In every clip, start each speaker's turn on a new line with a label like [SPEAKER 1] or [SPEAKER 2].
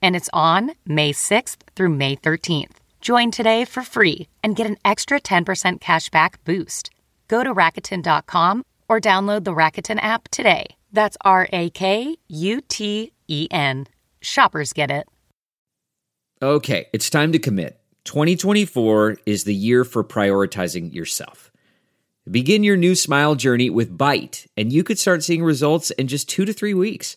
[SPEAKER 1] and it's on May 6th through May 13th. Join today for free and get an extra 10% cashback boost. Go to Rakuten.com or download the Rakuten app today. That's R A K U T E N. Shoppers get it.
[SPEAKER 2] Okay, it's time to commit. 2024 is the year for prioritizing yourself. Begin your new smile journey with Byte, and you could start seeing results in just two to three weeks.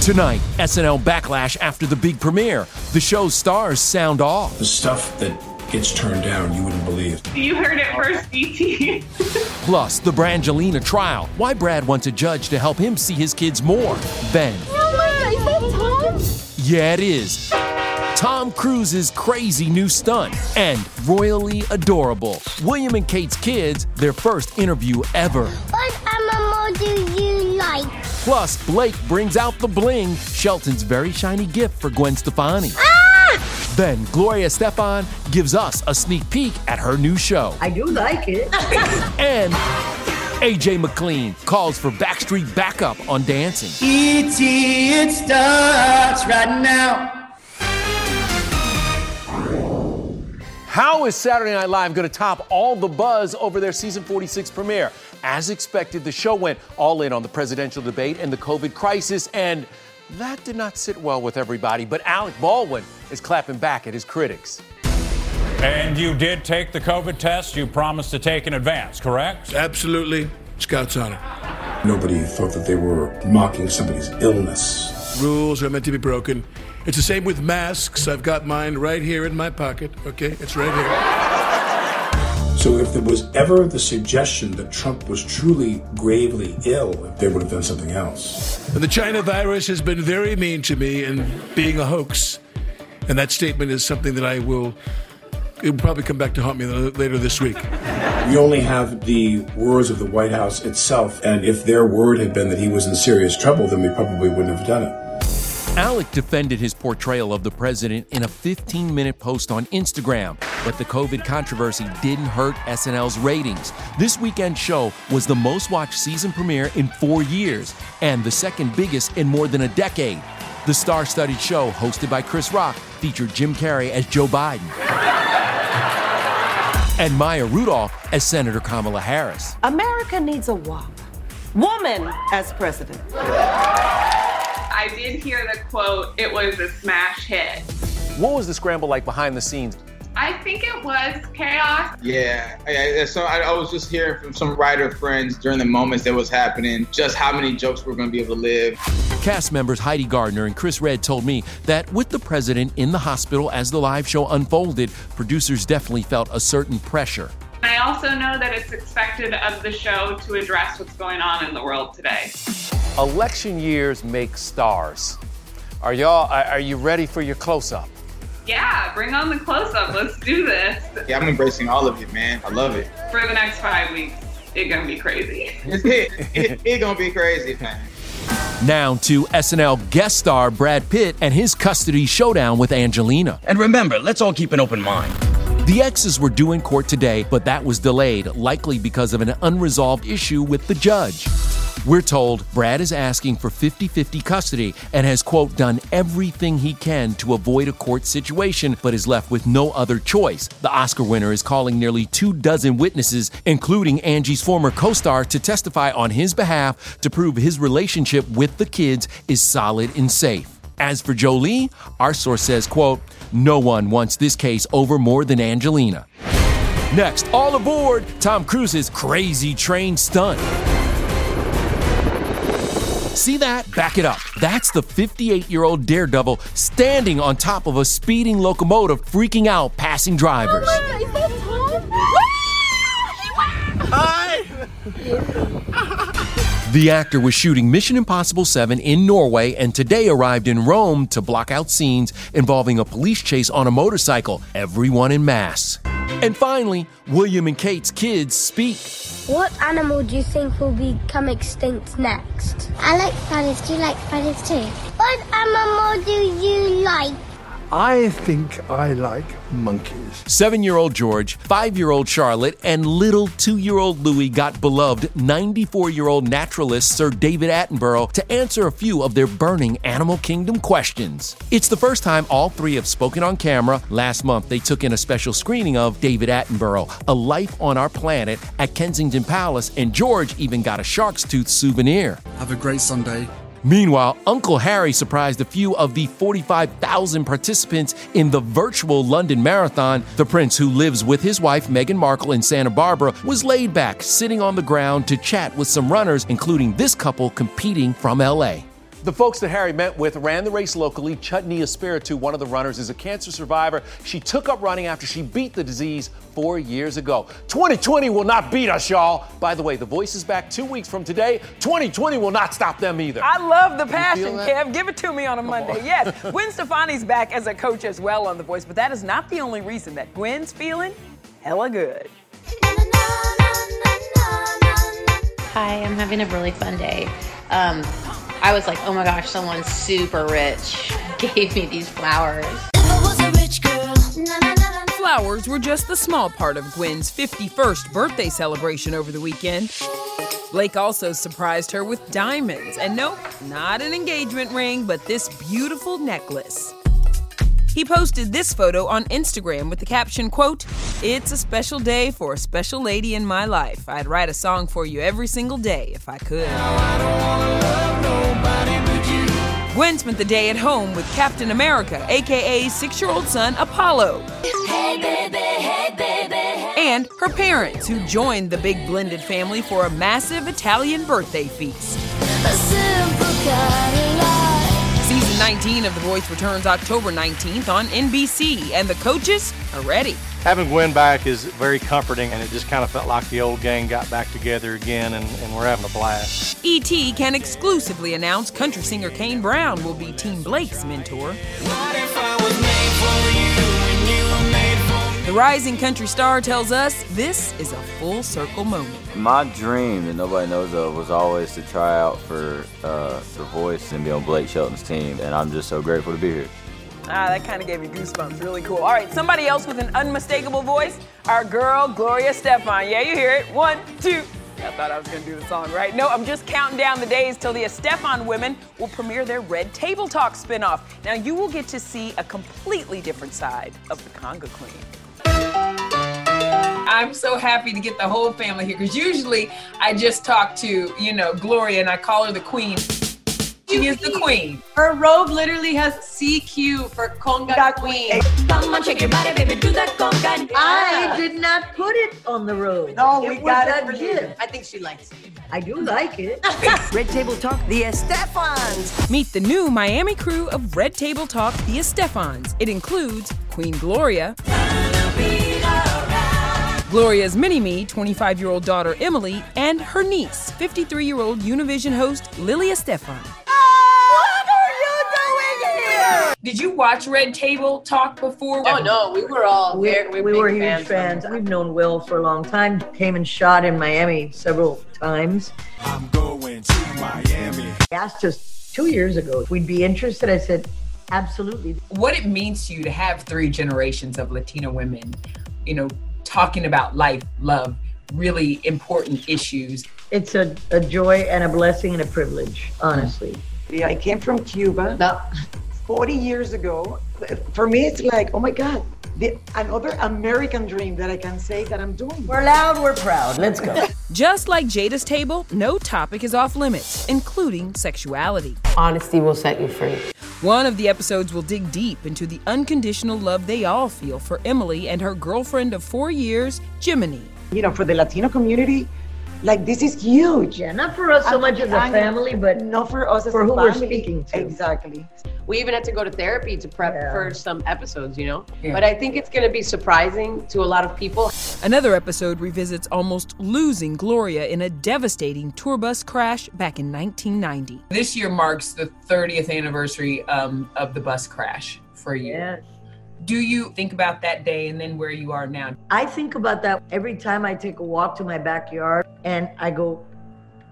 [SPEAKER 3] Tonight, SNL backlash after the big premiere. The show's stars sound off.
[SPEAKER 4] The stuff that gets turned down, you wouldn't believe.
[SPEAKER 5] You heard it first, ET.
[SPEAKER 3] Plus, the Brangelina trial. Why Brad wants a judge to help him see his kids more. Then,
[SPEAKER 6] Oh my god, is that Tom?
[SPEAKER 3] yeah, it is. Tom Cruise's crazy new stunt and royally adorable. William and Kate's kids, their first interview ever.
[SPEAKER 6] What animal do you like?
[SPEAKER 3] Plus, Blake brings out the bling, Shelton's very shiny gift for Gwen Stefani.
[SPEAKER 6] Ah!
[SPEAKER 3] Then Gloria Estefan gives us a sneak peek at her new show.
[SPEAKER 7] I do like it.
[SPEAKER 3] And AJ McLean calls for Backstreet backup on dancing.
[SPEAKER 7] E.T. it starts right now.
[SPEAKER 8] How is Saturday Night Live going to top all the buzz over their season 46 premiere? As expected, the show went all in on the presidential debate and the COVID crisis, and that did not sit well with everybody. But Alec Baldwin is clapping back at his critics.
[SPEAKER 9] And you did take the COVID test you promised to take in advance, correct?
[SPEAKER 4] Absolutely. Scout's honor. Nobody thought that they were mocking somebody's illness. Rules are meant to be broken. It's the same with masks. I've got mine right here in my pocket. Okay, it's right here. So, if there was ever the suggestion that Trump was truly gravely ill, they would have done something else. And the China virus has been very mean to me and being a hoax. And that statement is something that I will. It will probably come back to haunt me later this week. We only have the words of the White House itself, and if their word had been that he was in serious trouble, then we probably wouldn't have done it.
[SPEAKER 3] Defended his portrayal of the president in a 15 minute post on Instagram, but the COVID controversy didn't hurt SNL's ratings. This weekend show was the most watched season premiere in four years and the second biggest in more than a decade. The star studded show, hosted by Chris Rock, featured Jim Carrey as Joe Biden and Maya Rudolph as Senator Kamala Harris.
[SPEAKER 7] America needs a woman. Woman as president.
[SPEAKER 5] I did hear the quote, it was a smash hit.
[SPEAKER 8] What was the scramble like behind the scenes?
[SPEAKER 5] I think it was chaos.
[SPEAKER 10] Yeah, I, I, so I, I, was just hearing from some writer friends during the moments that was happening, just how many jokes we're going to be able to live.
[SPEAKER 3] Cast members Heidi Gardner and Chris Redd told me that with the president in the hospital as the live show unfolded, producers definitely felt a certain pressure.
[SPEAKER 5] I also know that it's expected of the show to address what's going on in the world today.
[SPEAKER 8] Election years make stars. Are y'all? Are you ready for your close-up?
[SPEAKER 5] Yeah, bring on the close up. Let's do this.
[SPEAKER 10] Yeah, I'm embracing all of it, man. I love it.
[SPEAKER 5] For the next five weeks. it's gonna be crazy.
[SPEAKER 10] It's it, it, it gonna be crazy, man.
[SPEAKER 3] Now to SNL guest star Brad Pitt and his custody showdown with Angelina.
[SPEAKER 11] And remember, let's all keep an open mind.
[SPEAKER 3] The exes were due in court today, but that was delayed, likely because of an unresolved issue with the judge. We're told Brad is asking for 50 50 custody and has, quote, done everything he can to avoid a court situation, but is left with no other choice. The Oscar winner is calling nearly two dozen witnesses, including Angie's former co star, to testify on his behalf to prove his relationship with the kids is solid and safe. As for Jolie, our source says, quote, no one wants this case over more than Angelina. Next, all aboard Tom Cruise's crazy train stunt. See that? Back it up. That's the 58 year old daredevil standing on top of a speeding locomotive, freaking out passing drivers. The actor was shooting Mission Impossible 7 in Norway and today arrived in Rome to block out scenes involving a police chase on a motorcycle, everyone in mass. And finally, William and Kate's kids speak.
[SPEAKER 6] What animal do you think will become extinct next? I like spiders. Do you like spiders too? What animal do you like?
[SPEAKER 12] I think I like monkeys.
[SPEAKER 3] Seven year old George, five year old Charlotte, and little two year old Louis got beloved 94 year old naturalist Sir David Attenborough to answer a few of their burning Animal Kingdom questions. It's the first time all three have spoken on camera. Last month, they took in a special screening of David Attenborough, A Life on Our Planet, at Kensington Palace, and George even got a shark's tooth souvenir.
[SPEAKER 13] Have a great Sunday.
[SPEAKER 3] Meanwhile, Uncle Harry surprised a few of the 45,000 participants in the virtual London Marathon. The prince, who lives with his wife Meghan Markle in Santa Barbara, was laid back, sitting on the ground to chat with some runners, including this couple competing from LA. The folks that Harry met with ran the race locally. Chutney Espiritu, one of the runners, is a cancer survivor. She took up running after she beat the disease four years ago. 2020 will not beat us, y'all. By the way, the voice is back two weeks from today. 2020 will not stop them either.
[SPEAKER 14] I love the passion, Kev. Give it to me on a Monday. Yes, Gwen Stefani's back as a coach as well on The Voice, but that is not the only reason that Gwen's feeling hella good.
[SPEAKER 15] Hi, I'm having a really fun day. Um, I was like, oh my gosh, someone super rich gave me these flowers.
[SPEAKER 14] Flowers were just the small part of Gwen's 51st birthday celebration over the weekend. Blake also surprised her with diamonds. And nope, not an engagement ring, but this beautiful necklace. He posted this photo on Instagram with the caption, quote, It's a special day for a special lady in my life. I'd write a song for you every single day if I could. Gwen spent the day at home with Captain America, aka six-year-old son Apollo. Hey baby, hey baby, hey. And her parents, who joined the big blended family for a massive Italian birthday feast. Season 19 of The Voice returns October 19th on NBC, and the coaches are ready.
[SPEAKER 16] Having Gwen back is very comforting, and it just kind of felt like the old gang got back together again, and, and we're having a blast.
[SPEAKER 14] ET can exclusively announce country singer Kane Brown will be Team Blake's mentor. The rising country star tells us this is a full circle moment.
[SPEAKER 17] My dream that nobody knows of was always to try out for uh, The Voice and be on Blake Shelton's team, and I'm just so grateful to be here.
[SPEAKER 14] Ah, that kind of gave me goosebumps. Really cool. All right, somebody else with an unmistakable voice. Our girl, Gloria Estefan. Yeah, you hear it. One, two. I thought I was going to do the song, right? No, I'm just counting down the days till the Estefan women will premiere their Red Table Talk spinoff. Now, you will get to see a completely different side of the Conga Queen. I'm so happy to get the whole family here because usually I just talk to, you know, Gloria and I call her the queen. She is the queen.
[SPEAKER 18] Her robe literally has CQ for conga queen.
[SPEAKER 19] Come on, shake your body, baby, do that conga.
[SPEAKER 20] I did not put it on the robe.
[SPEAKER 18] No, we
[SPEAKER 20] it
[SPEAKER 18] got it
[SPEAKER 20] a
[SPEAKER 18] for
[SPEAKER 20] gift.
[SPEAKER 18] I think she likes it.
[SPEAKER 20] I do like it.
[SPEAKER 7] Red Table Talk, the Estefans.
[SPEAKER 14] Meet the new Miami crew of Red Table Talk, the Estefans. It includes Queen Gloria. Gloria's mini me, 25 year old daughter Emily, and her niece, 53 year old Univision host Lili Estefan.
[SPEAKER 20] What are you doing here?
[SPEAKER 14] Did you watch Red Table Talk before?
[SPEAKER 7] Oh no, we were all
[SPEAKER 20] We,
[SPEAKER 7] very,
[SPEAKER 20] we
[SPEAKER 7] big
[SPEAKER 20] were huge fans. We've known Will for a long time. Came and shot in Miami several times.
[SPEAKER 13] I'm going to Miami.
[SPEAKER 20] He asked us two years ago if we'd be interested. I said, absolutely.
[SPEAKER 14] What it means to you to have three generations of Latina women, you know, talking about life, love, really important issues.
[SPEAKER 20] It's a, a joy and a blessing and a privilege, honestly.
[SPEAKER 21] Yeah, I came from Cuba. Now, 40 years ago. For me, it's like, oh my God, the, another American dream that I can say that I'm doing.
[SPEAKER 20] We're loud, we're proud. Let's go.
[SPEAKER 14] Just like Jada's table, no topic is off limits, including sexuality.
[SPEAKER 7] Honesty will set you free.
[SPEAKER 14] One of the episodes will dig deep into the unconditional love they all feel for Emily and her girlfriend of four years, Gemeny.
[SPEAKER 21] You know, for the Latino community, like this is huge.
[SPEAKER 20] Yeah, not for us so
[SPEAKER 21] I'm-
[SPEAKER 20] much as a
[SPEAKER 21] I'm-
[SPEAKER 20] family, but
[SPEAKER 21] not for us as
[SPEAKER 20] for
[SPEAKER 21] a
[SPEAKER 20] who we're speaking to.
[SPEAKER 21] Exactly.
[SPEAKER 7] We even had to go to therapy to prep
[SPEAKER 20] Yeah.
[SPEAKER 7] for some episodes, you know?
[SPEAKER 14] Yeah.
[SPEAKER 7] But I think it's going to be surprising to a lot of people.
[SPEAKER 14] Another episode revisits almost losing Gloria in a devastating tour bus crash back in 1990. This year marks the 30th anniversary um, of the bus crash for you.
[SPEAKER 20] Yes.
[SPEAKER 14] Do you think about that day and then where you are now?
[SPEAKER 20] I think about that every time I take a walk to my backyard and I go,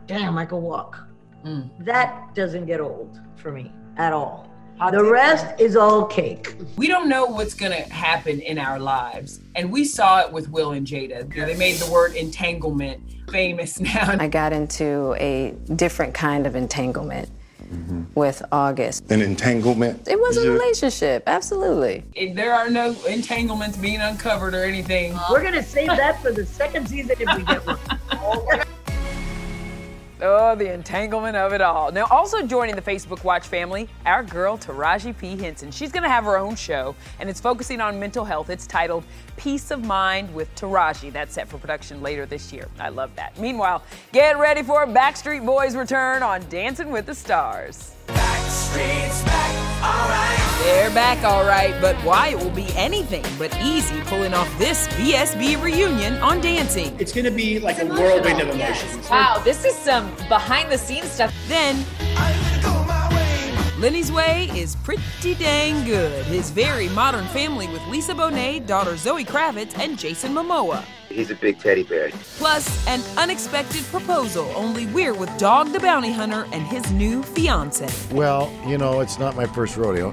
[SPEAKER 20] damn, I can walk.
[SPEAKER 14] Mm.
[SPEAKER 20] That doesn't get old for me at all.
[SPEAKER 7] How
[SPEAKER 20] the rest is all cake.
[SPEAKER 14] We don't know what's going to happen in our lives. And we saw it with Will and Jada. You know, they made the word entanglement famous now.
[SPEAKER 22] I got into a different kind of entanglement mm-hmm. with August.
[SPEAKER 23] An entanglement?
[SPEAKER 22] It was a
[SPEAKER 23] it-
[SPEAKER 22] relationship, absolutely.
[SPEAKER 14] If there are no entanglements being uncovered or anything.
[SPEAKER 20] We're gonna save that for the second season if we get one.
[SPEAKER 14] Oh, the entanglement of it all. Now, also joining the Facebook Watch family, our girl Taraji P. Henson. She's going to have her own show, and it's focusing on mental health. It's titled Peace of Mind with Taraji. That's set for production later this year. I love that. Meanwhile, get ready for Backstreet Boys' return on Dancing with the Stars. They're back all right, but why it will be anything but easy pulling off this BSB reunion on Dancing.
[SPEAKER 24] It's going to be like a whirlwind of emotions.
[SPEAKER 25] Wow, this is some behind the scenes stuff.
[SPEAKER 14] Then Lenny's Way is pretty dang good. His very modern family with Lisa Bonet, daughter Zoe Kravitz, and Jason Momoa.
[SPEAKER 26] He's a big teddy bear.
[SPEAKER 14] Plus, an unexpected proposal, only we're with Dog the Bounty Hunter and his new fiance.
[SPEAKER 27] Well, you know, it's not my first rodeo.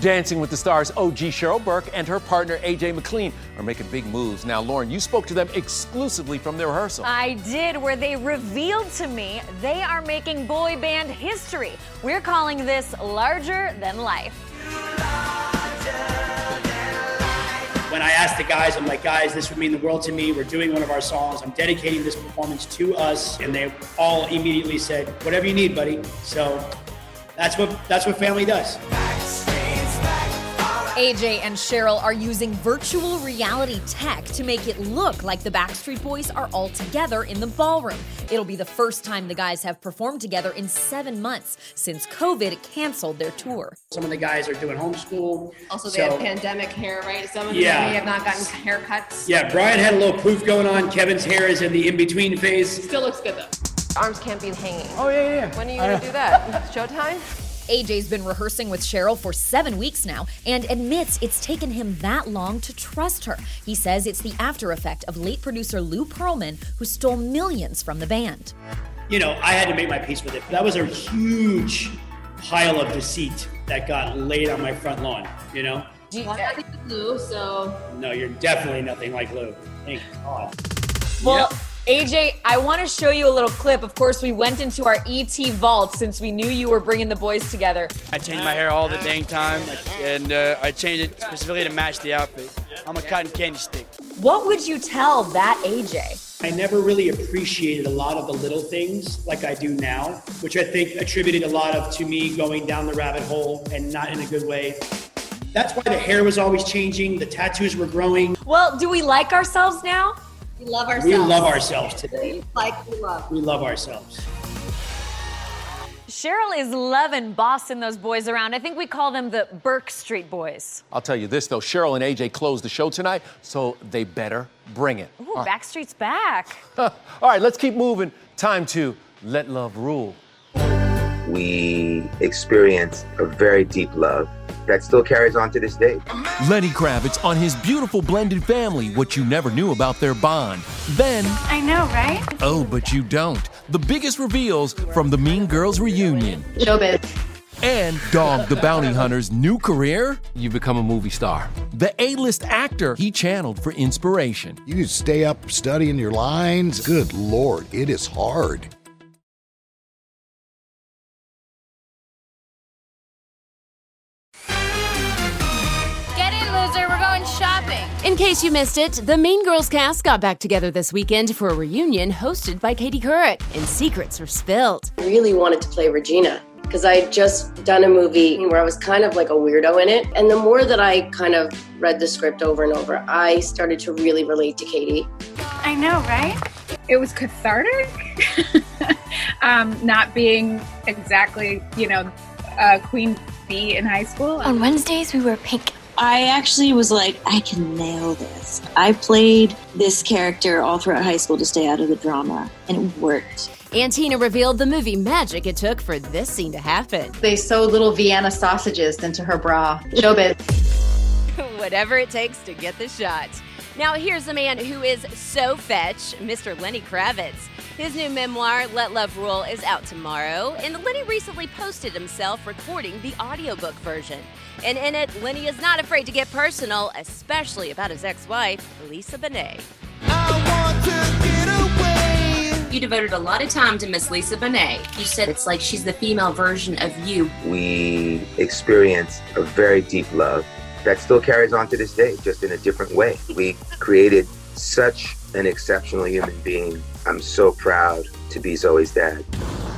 [SPEAKER 8] Dancing with the Stars OG Cheryl Burke and her partner AJ McLean are making big moves. Now, Lauren, you spoke to them exclusively from their rehearsal.
[SPEAKER 28] I did, where they revealed to me they are making boy band history. We're calling this larger than life.
[SPEAKER 24] When I asked the guys, I'm like, guys, this would mean the world to me. We're doing one of our songs. I'm dedicating this performance to us. And they all immediately said, whatever you need, buddy. So that's what that's what family does.
[SPEAKER 28] AJ and Cheryl are using virtual reality tech to make it look like the Backstreet Boys are all together in the ballroom. It'll be the first time the guys have performed together in seven months since COVID canceled their tour.
[SPEAKER 24] Some of the guys are doing homeschool.
[SPEAKER 18] Also, they
[SPEAKER 24] So-
[SPEAKER 18] have pandemic hair, right? Some of
[SPEAKER 24] Yeah.
[SPEAKER 18] them may have not gotten haircuts.
[SPEAKER 24] Yeah, Brian had a little poof going on. Kevin's hair is in the in-between phase.
[SPEAKER 18] Still looks good though.
[SPEAKER 29] Arms can't be hanging.
[SPEAKER 24] Oh, yeah, yeah.
[SPEAKER 29] When are you going to do that? Showtime?
[SPEAKER 28] AJ's been rehearsing with Cheryl for seven weeks now and admits it's taken him that long to trust her. He says it's the after effect of late producer Lou Pearlman, who stole millions from the band.
[SPEAKER 24] You know, I had to make my peace with it. That was a huge pile of deceit that got laid on my front lawn, you know?
[SPEAKER 18] Well, I think it's Lou, so.
[SPEAKER 24] No, you're definitely nothing like Lou. Thank God.
[SPEAKER 25] Well, AJ, I want to show you a little clip. Of course, we went into our ET vault since we knew you were bringing the boys together.
[SPEAKER 30] I change my hair all the dang time, and uh, I change it specifically to match the outfit. I'm a cotton candy stick.
[SPEAKER 25] What would you tell that AJ?
[SPEAKER 24] I never really appreciated a lot of the little things like I do now, which I think attributed a lot of to me going down the rabbit hole and not in a good way. That's why the hair was always changing, the tattoos were growing.
[SPEAKER 25] Well, do we like ourselves now?
[SPEAKER 31] We love ourselves.
[SPEAKER 24] We love ourselves today.
[SPEAKER 31] Like we love.
[SPEAKER 24] We love ourselves.
[SPEAKER 25] Cheryl is loving bossing those boys around. I think we call them the Burke Street Boys.
[SPEAKER 8] I'll tell you this, though Cheryl and AJ closed the show tonight, so they better bring it.
[SPEAKER 25] Ooh, Backstreet's back.
[SPEAKER 8] All right, let's keep moving. Time to let love rule.
[SPEAKER 32] We experience a very deep love that still carries on to this day.
[SPEAKER 3] Lenny Kravitz on his beautiful blended family, what you never knew about their bond. Then,
[SPEAKER 33] I know, right?
[SPEAKER 3] oh, but you don't. The biggest reveals from the Mean Girls reunion.
[SPEAKER 31] Showbiz.
[SPEAKER 3] And Dog the Bounty Hunter's new career, you become a movie star. The A list actor he channeled for inspiration.
[SPEAKER 27] You stay up studying your lines. Good Lord, it is hard.
[SPEAKER 34] Case you missed it, the Mean Girls cast got back together this weekend for a reunion hosted by Katie Couric, and secrets were spilled.
[SPEAKER 35] I really wanted to play Regina because I had just done a movie where I was kind of like a weirdo in it. And the more that I kind of read the script over and over, I started to really relate to Cady.
[SPEAKER 33] I know, right? It was cathartic. um, not being exactly, you know, uh, Queen Bee in high school.
[SPEAKER 36] On Wednesdays, we wear pink. I actually was like, I can nail this. I played this character all throughout high school to stay out of the drama, and it worked.
[SPEAKER 34] And Tina revealed the movie magic it took for this scene to happen.
[SPEAKER 31] They sewed little Vienna sausages into her bra. Showbiz.
[SPEAKER 34] Whatever it takes to get the shot. Now, here's a man who is so fetch, Mr. Lenny Kravitz. His new memoir, Let Love Rule, is out tomorrow, and Lenny recently posted himself recording the audiobook version. And in it, Lenny is not afraid to get personal, especially about his ex wife, Lisa Bonet.
[SPEAKER 37] You devoted a lot of time to Miss Lisa Bonet. You said it's like she's the female version of you.
[SPEAKER 32] We experienced a very deep love that still carries on to this day, just in a different way. We created such an exceptional human being. I'm so proud to be Zoe's dad.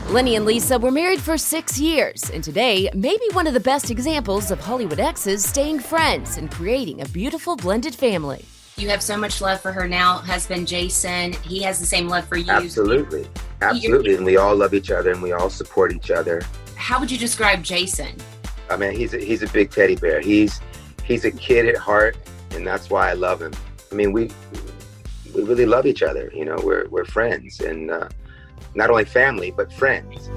[SPEAKER 34] Lenny and Lisa were married for six years, and today, may be one of the best examples of Hollywood exes staying friends and creating a beautiful blended family.
[SPEAKER 37] You have so much love for her now. Husband Jason, he has the same love for you.
[SPEAKER 32] Absolutely. Absolutely. And we all love each other and we all support each other.
[SPEAKER 37] How would you describe Jason?
[SPEAKER 32] I mean, he's a, he's a big teddy bear. He's he's a kid at heart, and that's why I love him. I mean, we we really love each other. You know, we're we're friends, and uh, not only family but friends.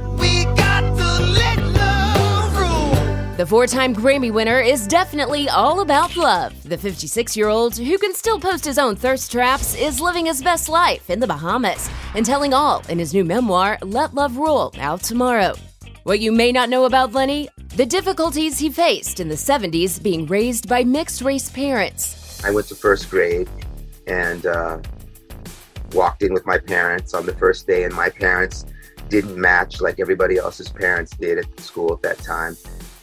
[SPEAKER 34] The four time Grammy winner is definitely all about love. The 56 year old, who can still post his own thirst traps, is living his best life in the Bahamas and telling all in his new memoir, Let Love Rule, out tomorrow. What you may not know about Lenny the difficulties he faced in the 70s being raised by mixed race parents.
[SPEAKER 32] I went to first grade and uh, walked in with my parents on the first day, and my parents didn't match like everybody else's parents did at school at that time.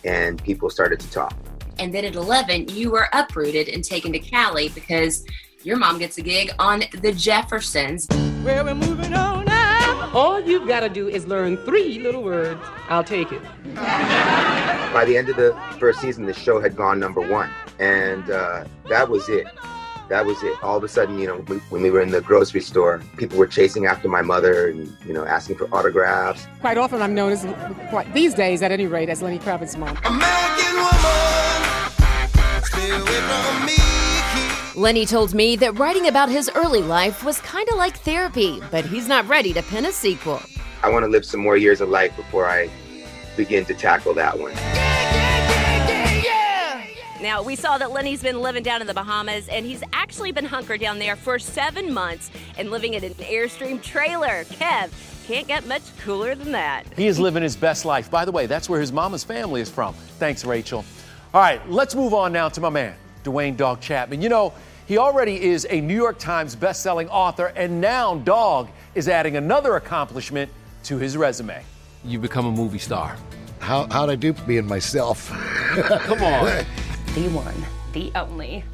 [SPEAKER 32] And people started to talk.
[SPEAKER 37] And then at 11, you were uprooted and taken to Cali because your mom gets a gig on The Jeffersons.
[SPEAKER 38] Well, we're moving on now. All you've got to do is learn three little words. I'll take it.
[SPEAKER 32] By the end of the first season, the show had gone number one. And uh, that was it. That was it. All of a sudden, you know, we, when we were in the grocery store, people were chasing after my mother and, you know, asking for autographs.
[SPEAKER 38] Quite often, I'm known as, quite, these days at any rate, as Lenny Kravitz's mom.
[SPEAKER 34] Lenny told me that writing about his early life was kind of like therapy, but he's not ready to pen a sequel.
[SPEAKER 32] I want to live some more years of life before I begin to tackle that one.
[SPEAKER 34] Now, we saw that Lenny's been living down in the Bahamas, and he's actually been hunkered down there for seven months and living in an Airstream trailer. Kev, can't get much cooler than that.
[SPEAKER 8] He is living his best life. By the way, that's where his mama's family is from. Thanks, Rachel. All right, let's move on now to my man, Dwayne Dog Chapman. You know, he already is a New York Times bestselling author, and now Dog is adding another accomplishment to his resume.
[SPEAKER 3] You become a movie star.
[SPEAKER 27] How, how'd I do being myself?
[SPEAKER 8] Come on.
[SPEAKER 25] The one, the only.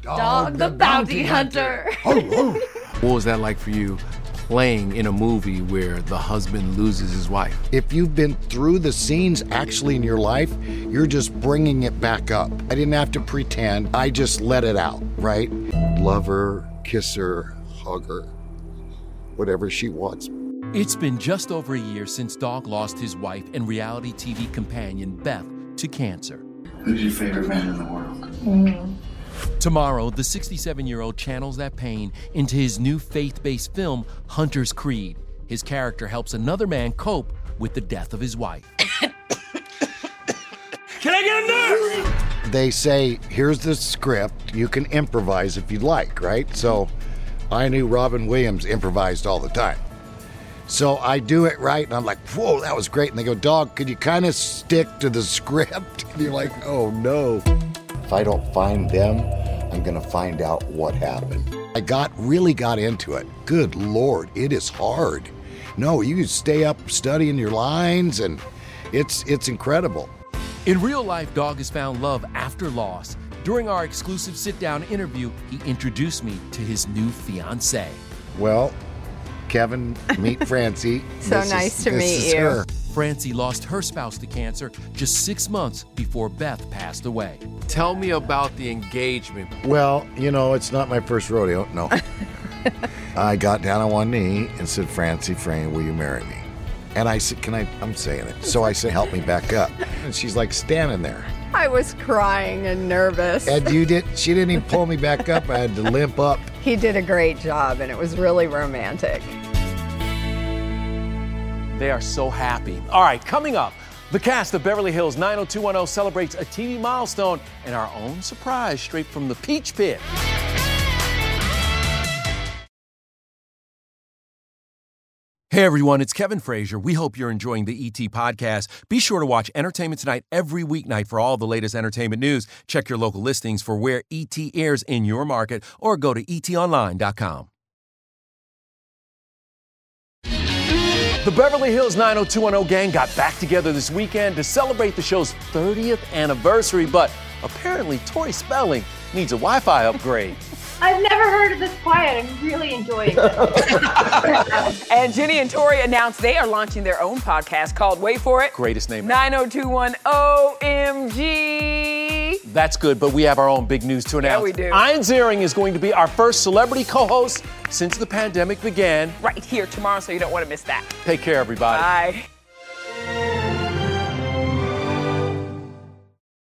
[SPEAKER 27] Dog
[SPEAKER 25] Dog, the,
[SPEAKER 27] the
[SPEAKER 25] bounty,
[SPEAKER 27] bounty
[SPEAKER 25] hunter.
[SPEAKER 3] What was that like for you playing in a movie where the husband loses his wife?
[SPEAKER 27] If you've been through the scenes actually in your life, you're just bringing it back up. I didn't have to pretend, I just let it out, right? Love her, kiss her, hug her. Whatever she wants.
[SPEAKER 3] It's been just over a year since Dog lost his wife and reality TV companion Beth to cancer.
[SPEAKER 39] Who's your favorite man in the world?
[SPEAKER 33] Mm-hmm.
[SPEAKER 3] Tomorrow, the 67 year old channels that pain into his new faith based film, Hunter's Creed. His character helps another man cope with the death of his wife.
[SPEAKER 39] Can I get a nurse?
[SPEAKER 27] They say, here's the script. You can improvise if you'd like, right? So I knew Robin Williams improvised all the time. So I do it right, and I'm like, whoa, that was great. And they go, Dog, could you kind of stick to the script? And you're like, oh no. If I don't find them, I'm going to find out what happened. I got really got into it. Good Lord, it is hard. No, you stay up studying your lines, and it's it's incredible.
[SPEAKER 3] In real life, Dog has found love after loss. During our exclusive sit down interview, he introduced me to his new fiancee.
[SPEAKER 27] Well, Kevin, meet Francie.
[SPEAKER 40] So
[SPEAKER 27] This
[SPEAKER 40] nice
[SPEAKER 27] is-
[SPEAKER 40] to
[SPEAKER 27] this
[SPEAKER 40] meet
[SPEAKER 27] is
[SPEAKER 40] you.
[SPEAKER 27] her.
[SPEAKER 3] Francie lost her spouse to cancer just six months before Beth passed away.
[SPEAKER 8] Tell me about the engagement.
[SPEAKER 27] Well, you know, it's not my first rodeo. No. I got down on one knee and said, Francie Frane, will you marry me? And I said, Can I? I'm saying it. So I said, Help me back up. And she's like standing there.
[SPEAKER 40] I was crying and nervous.
[SPEAKER 27] And you did, she didn't even pull me back up. I had to limp up.
[SPEAKER 40] He did a great job, and it was really romantic.
[SPEAKER 8] They are so happy. All right, coming up, the cast of Beverly Hills 90210 celebrates a TV milestone and our own surprise straight from the Peach Pit.
[SPEAKER 3] Hey everyone, it's Kevin Frazier. We hope you're enjoying the ET podcast. Be sure to watch Entertainment Tonight every weeknight for all the latest entertainment news. Check your local listings for where ET airs in your market or go to etonline.com.
[SPEAKER 8] The Beverly Hills 90210 gang got back together this weekend to celebrate the show's 30th anniversary, but apparently Tori Spelling needs a Wi Fi upgrade.
[SPEAKER 41] I've never heard of this quiet. I'm really enjoying it.
[SPEAKER 14] and Jenny and Tori announced they are launching their own podcast called Wait For It
[SPEAKER 8] Greatest name.
[SPEAKER 14] 9021 OMG.
[SPEAKER 8] That's good, but we have our own big news to announce.
[SPEAKER 14] Yeah, we do.
[SPEAKER 8] Ian Ziering is going to be our first celebrity co host since the pandemic began.
[SPEAKER 14] Right here tomorrow, so you don't want to miss that.
[SPEAKER 8] Take care, everybody.
[SPEAKER 14] Bye.